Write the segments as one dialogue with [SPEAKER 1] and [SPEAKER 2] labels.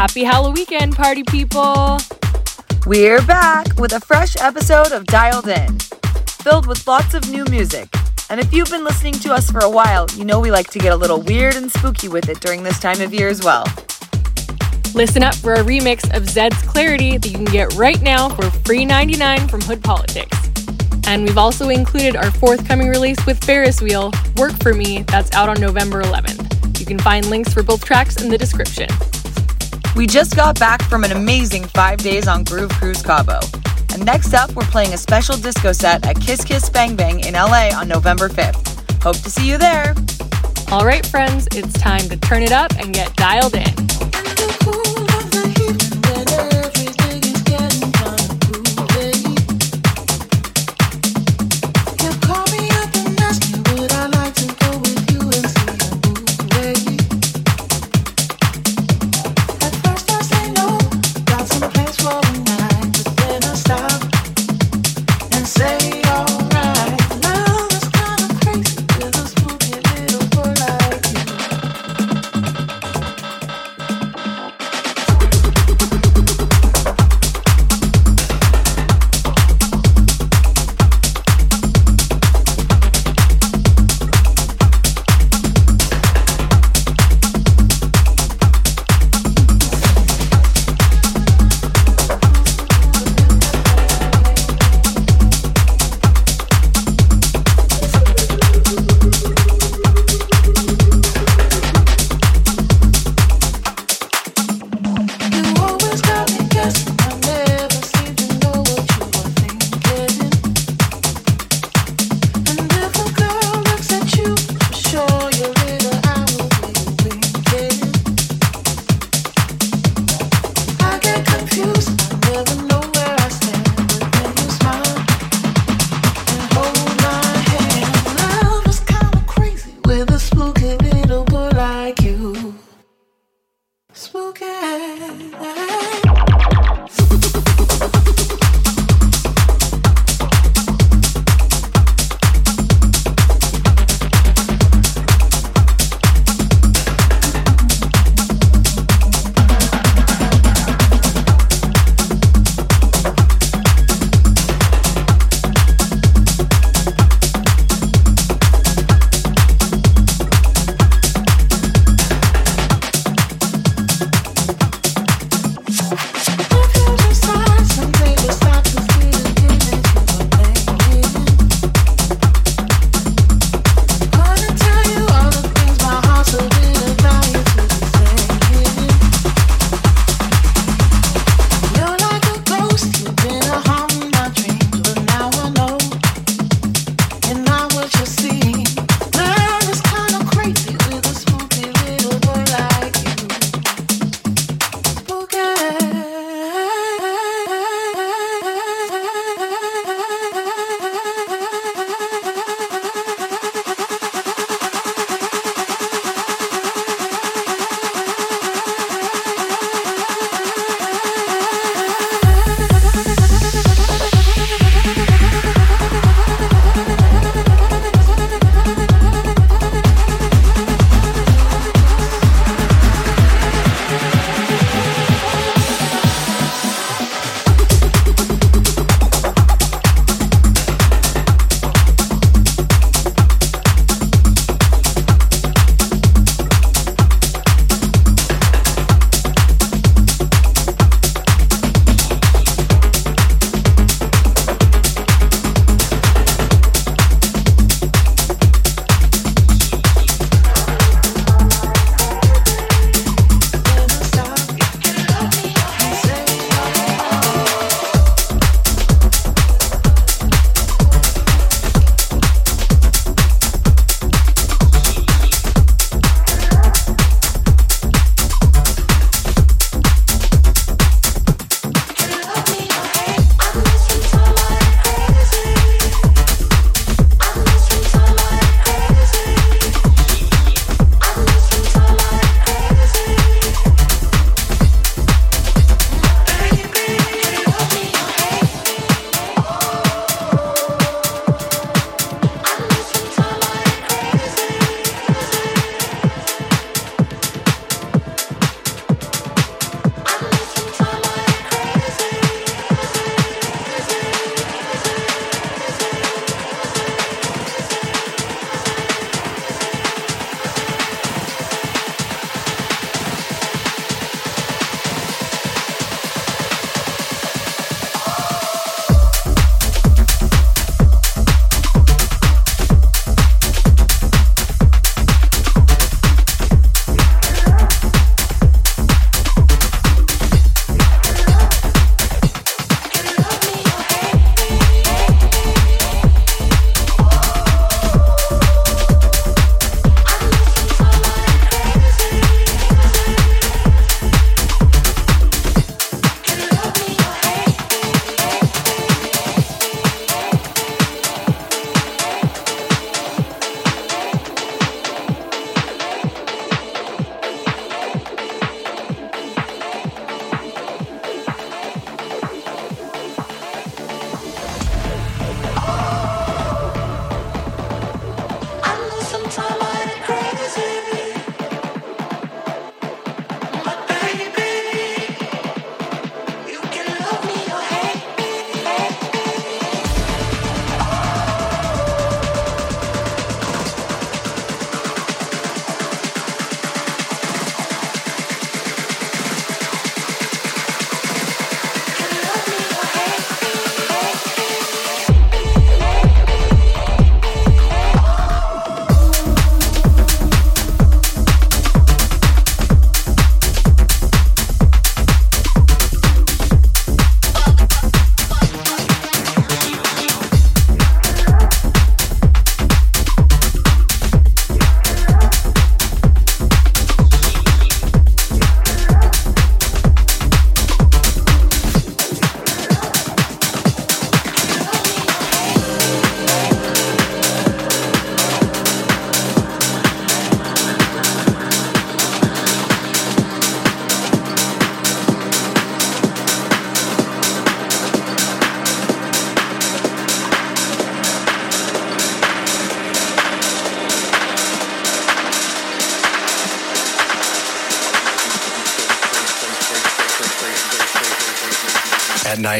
[SPEAKER 1] Happy Halloween party people!
[SPEAKER 2] We're back with a fresh episode of Dialed In, filled with lots of new music. And if you've been listening to us for a while, you know we like to get a little weird and spooky with it during this time of year as well.
[SPEAKER 1] Listen up for a remix of Zedd's Clarity that you can get right now for free 99 from Hood Politics. And we've also included our forthcoming release with Farris Wheel, Work For Me, that's out on November 11th. You can find links for both tracks in the description.
[SPEAKER 2] We just got back from an amazing five days on Groove Cruise Cabo. And next up, we're playing a special disco set at Kiss Kiss Bang Bang in LA on November 5th. Hope to see you there.
[SPEAKER 1] All right, friends, it's time to turn it up and get dialed in.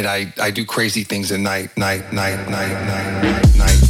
[SPEAKER 3] night I, I do crazy things at night, night, night, night, night, night, night.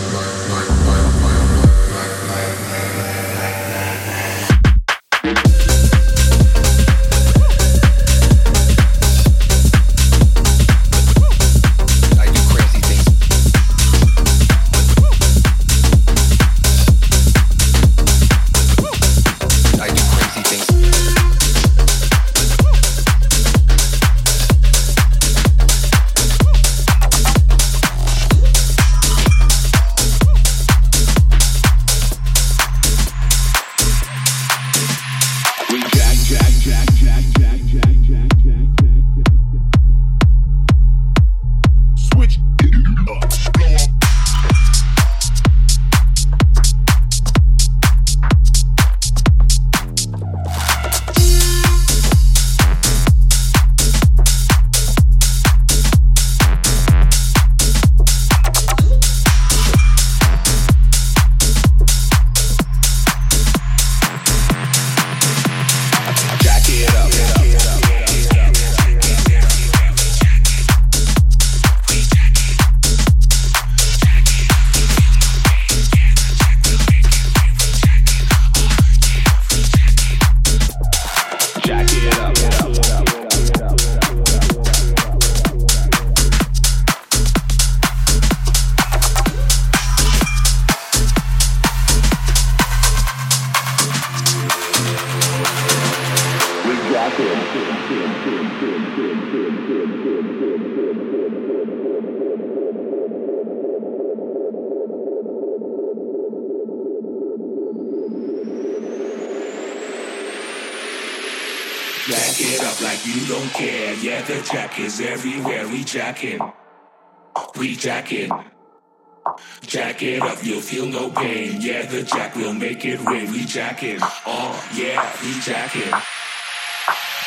[SPEAKER 4] feel no pain. Yeah, the jack will make it rain. We jack it. Oh, yeah, we jack it.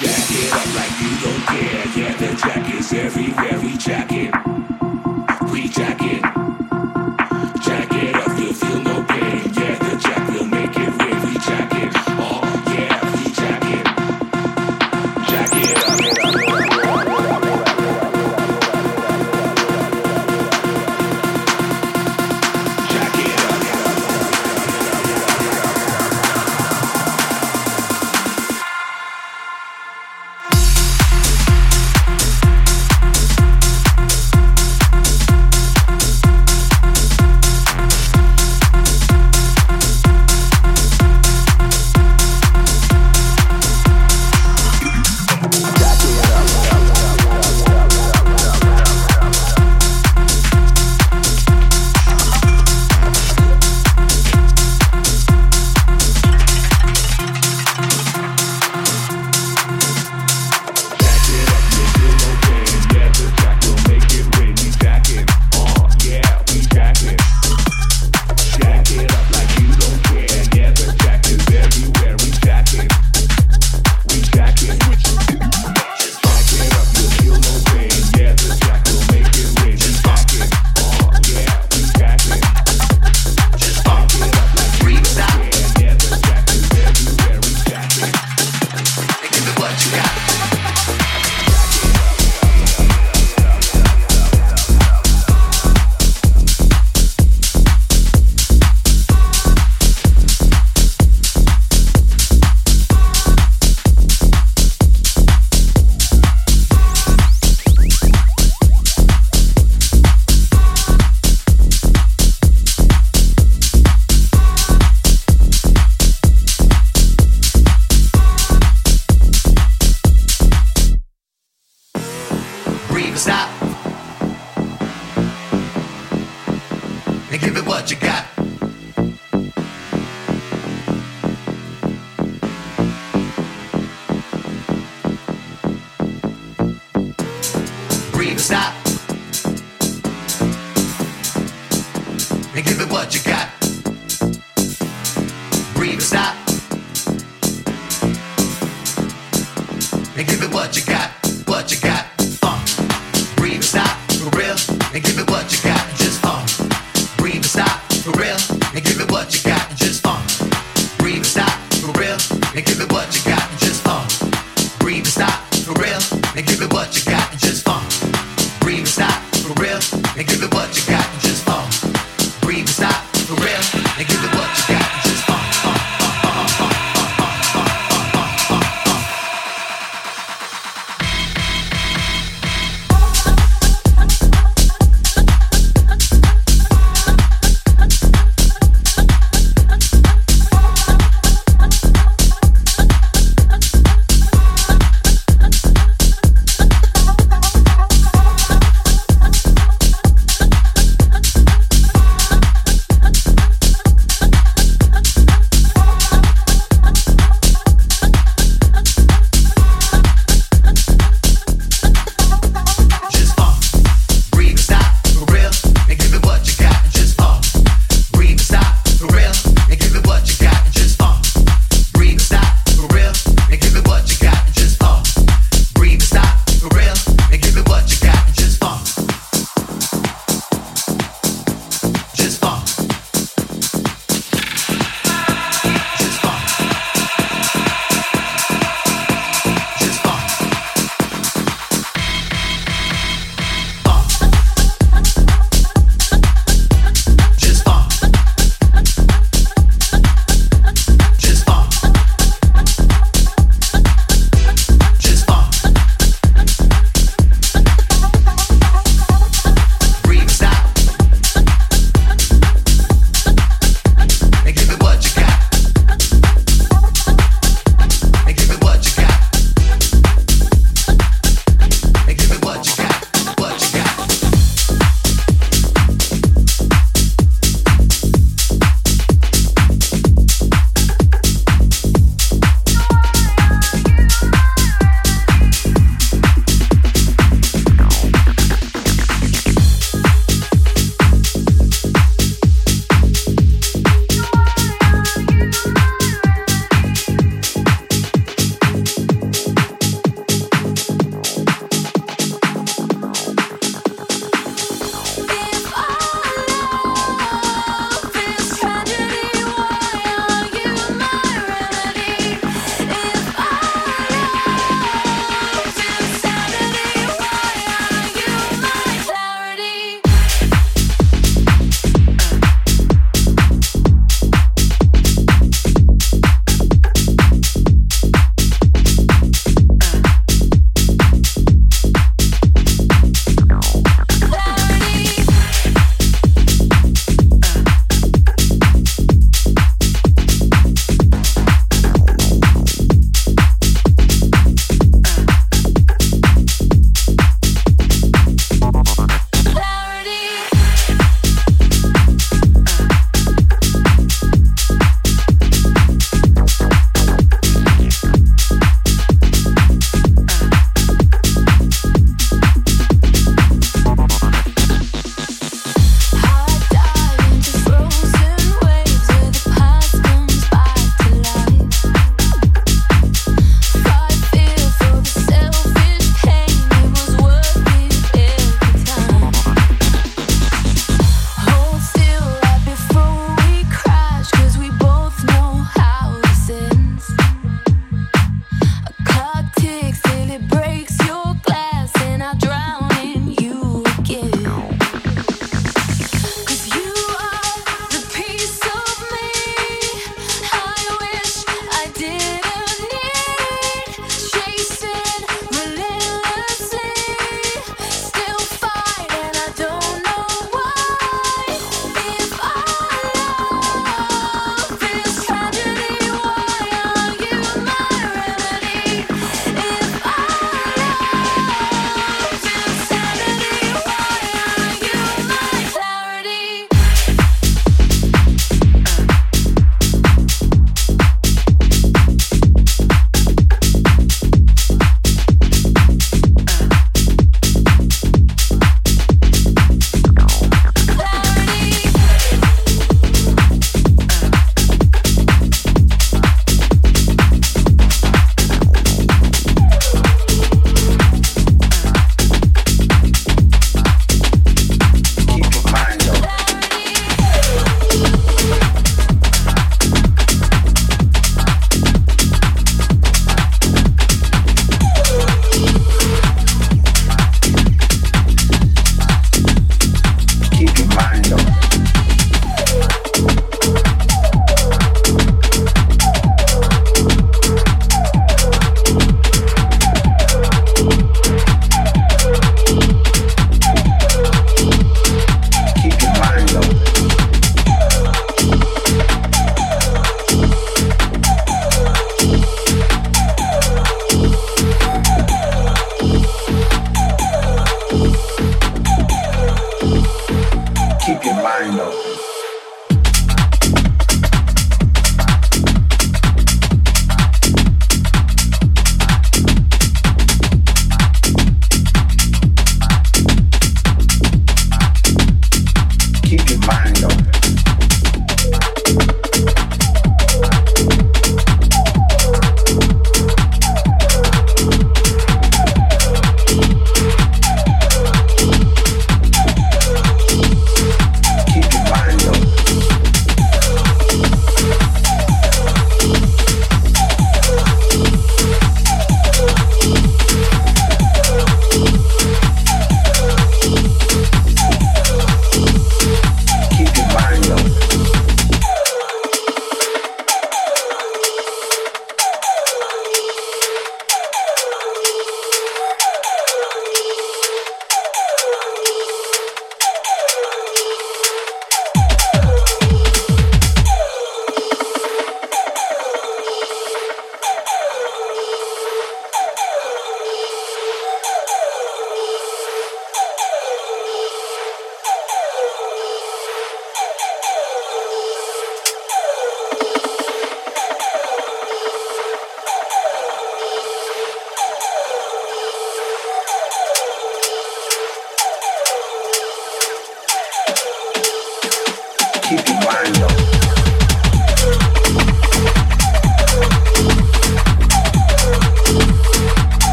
[SPEAKER 4] Jack it up like you don't care. Yeah, the jack is everywhere. We jack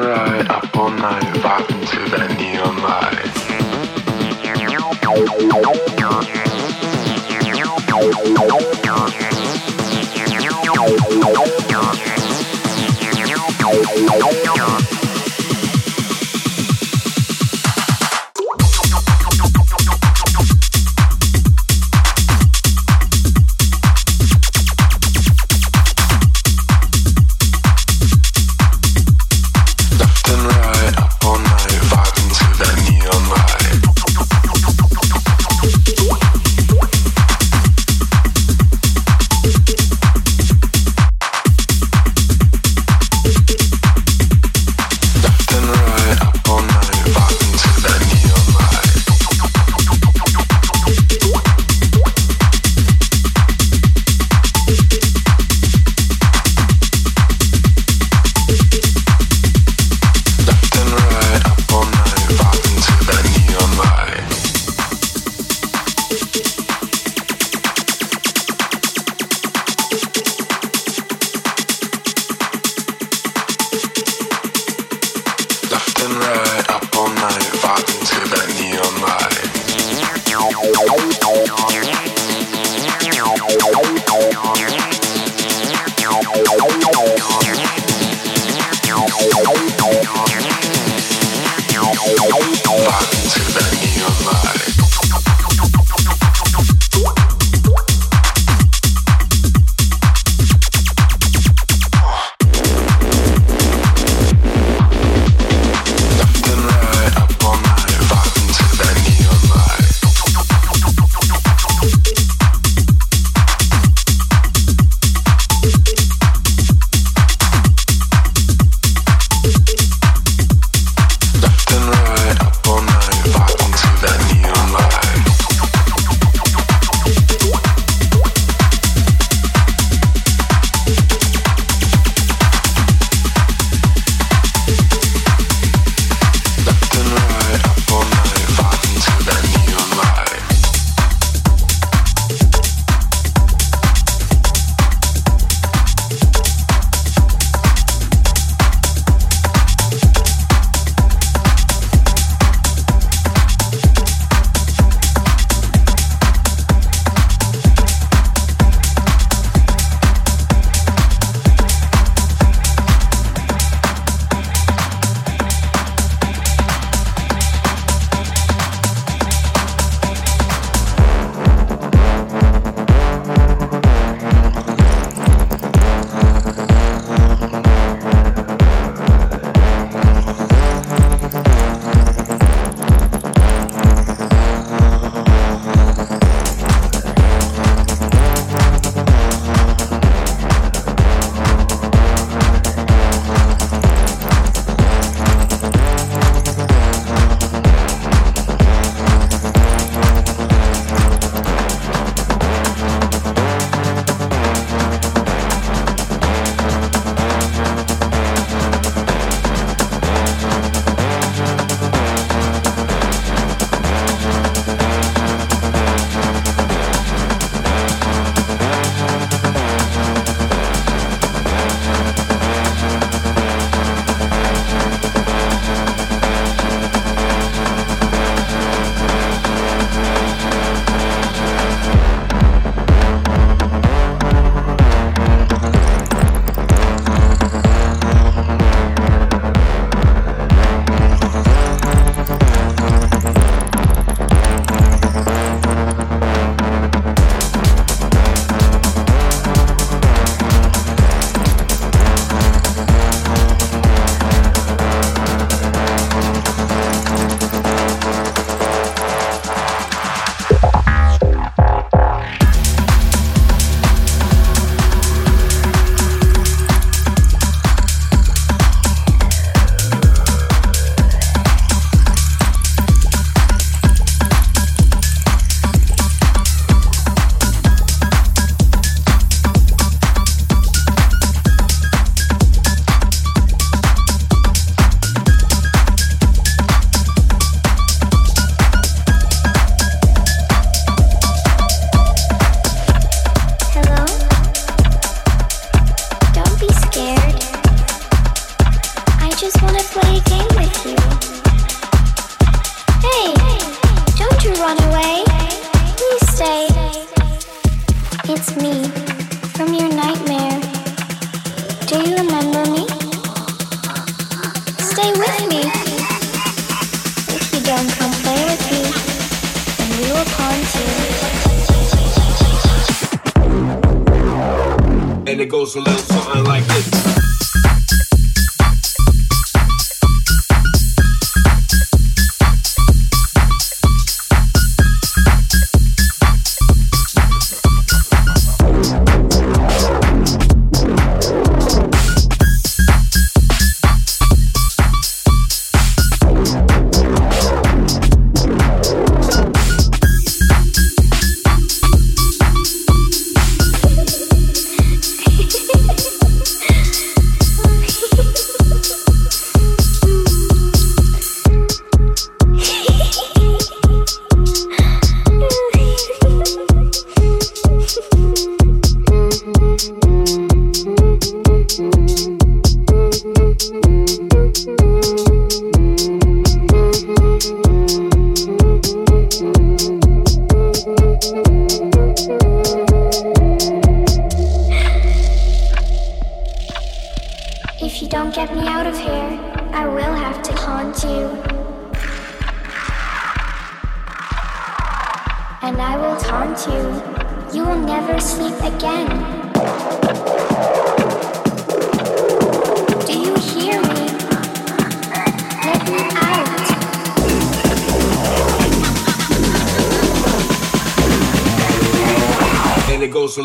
[SPEAKER 4] right up all night, vibing to the
[SPEAKER 5] neon light.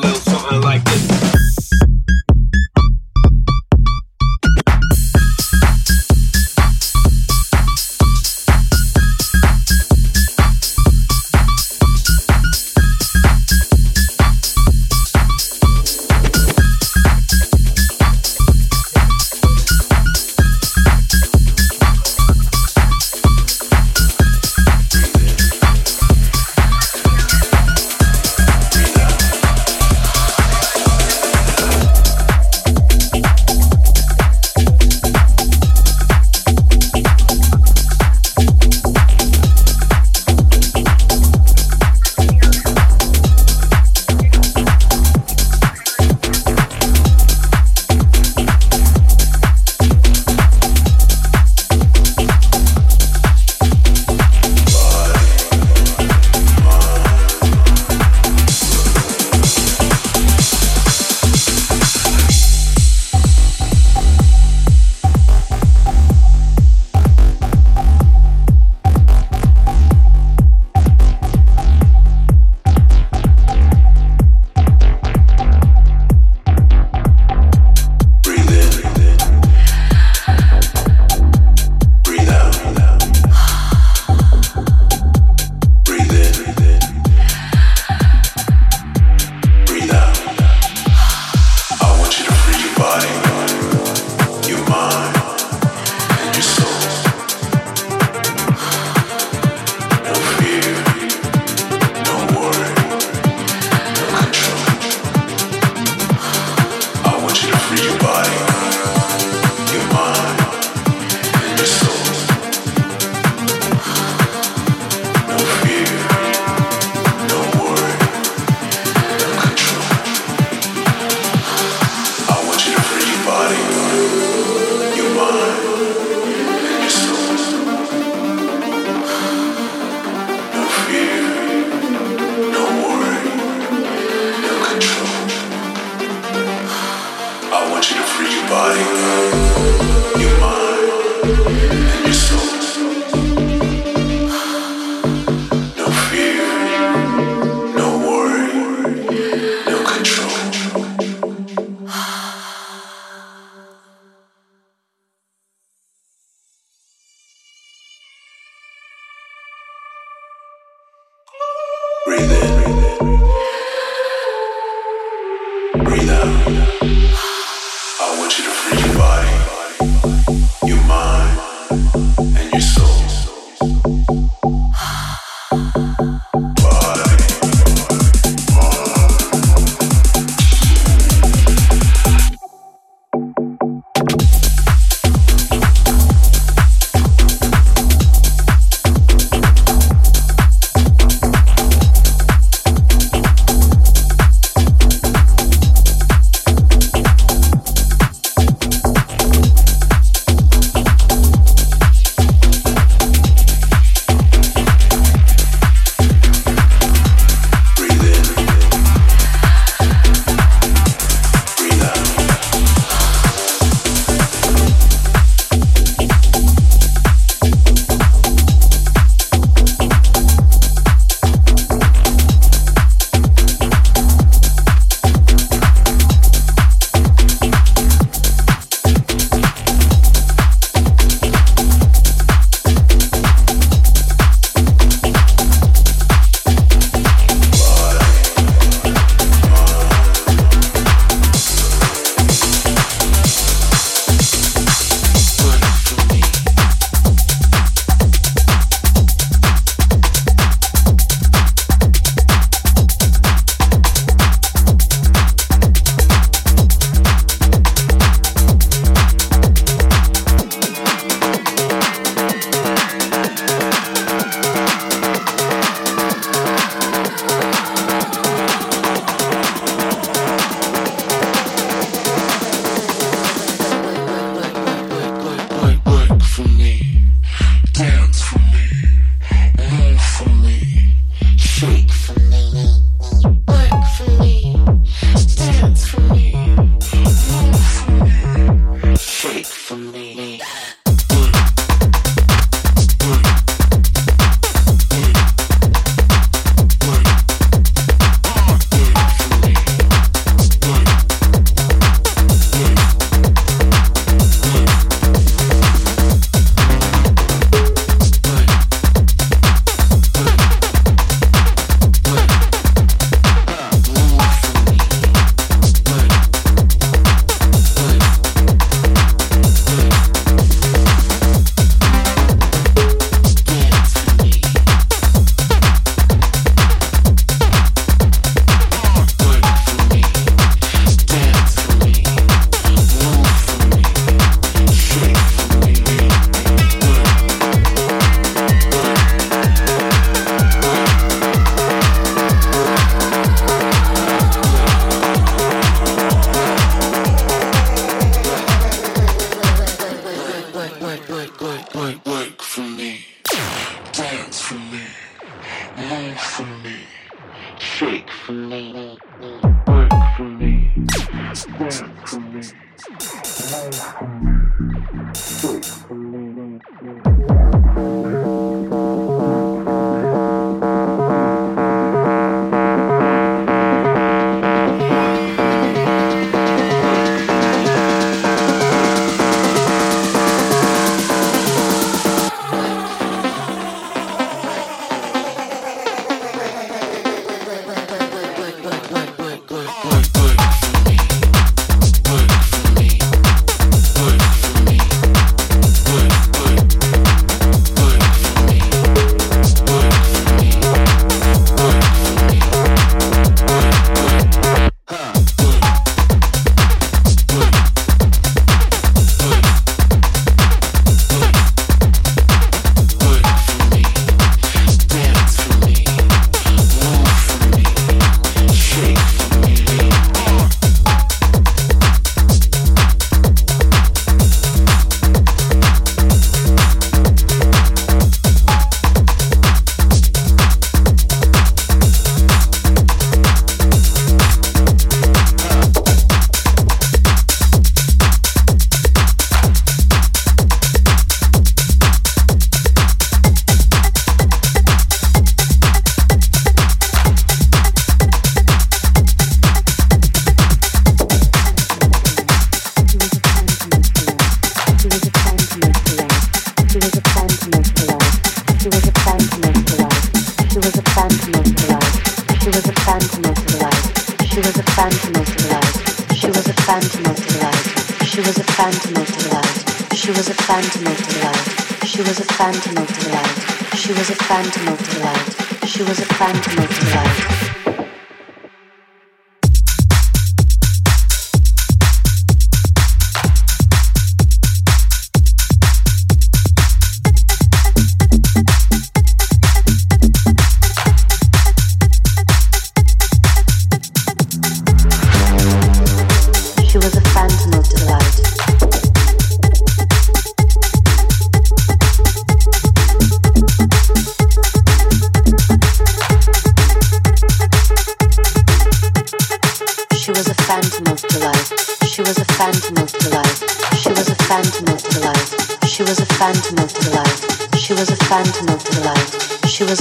[SPEAKER 6] I want you to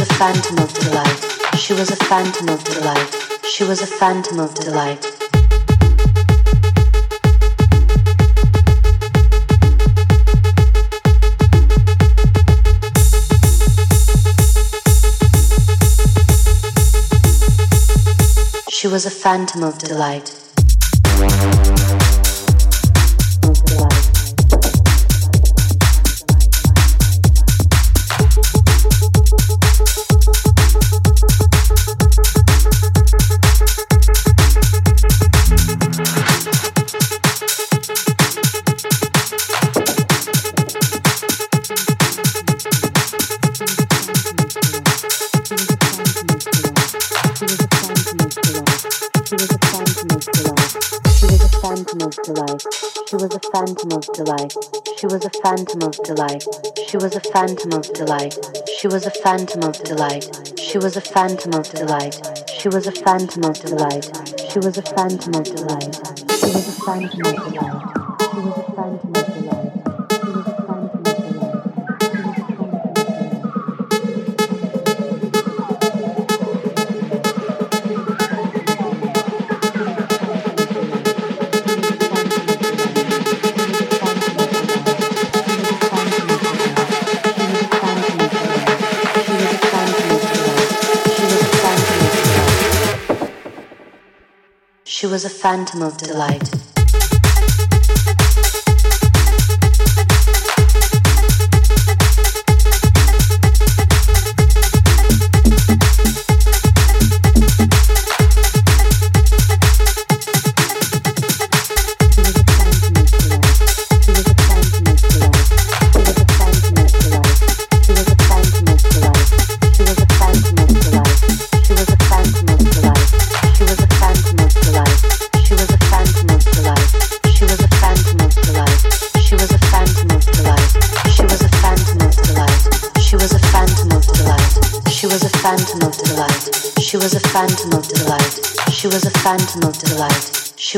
[SPEAKER 5] phantom of delight. She was a phantom of delight. She was a phantom of delight. She was a phantom of delight. She was a phantom of delight. She was a phantom of delight. She was a phantom of delight. She was a phantom of delight. She was a phantom of delight. She was a phantom of delight. She was phantom of delight.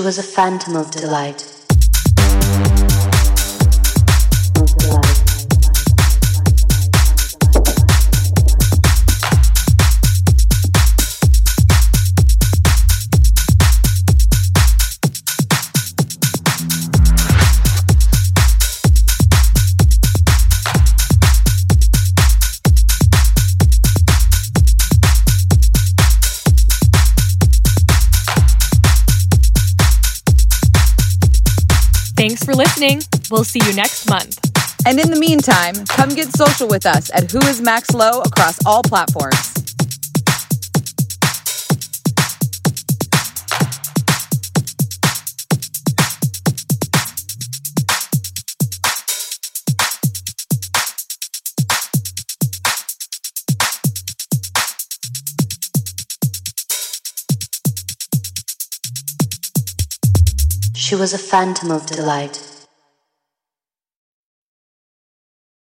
[SPEAKER 5] Was a phantom of delight.
[SPEAKER 1] We'll see you next month.
[SPEAKER 2] And in the meantime, come get social with us at Who is Max Low across all platforms.
[SPEAKER 5] She was a phantom of delight.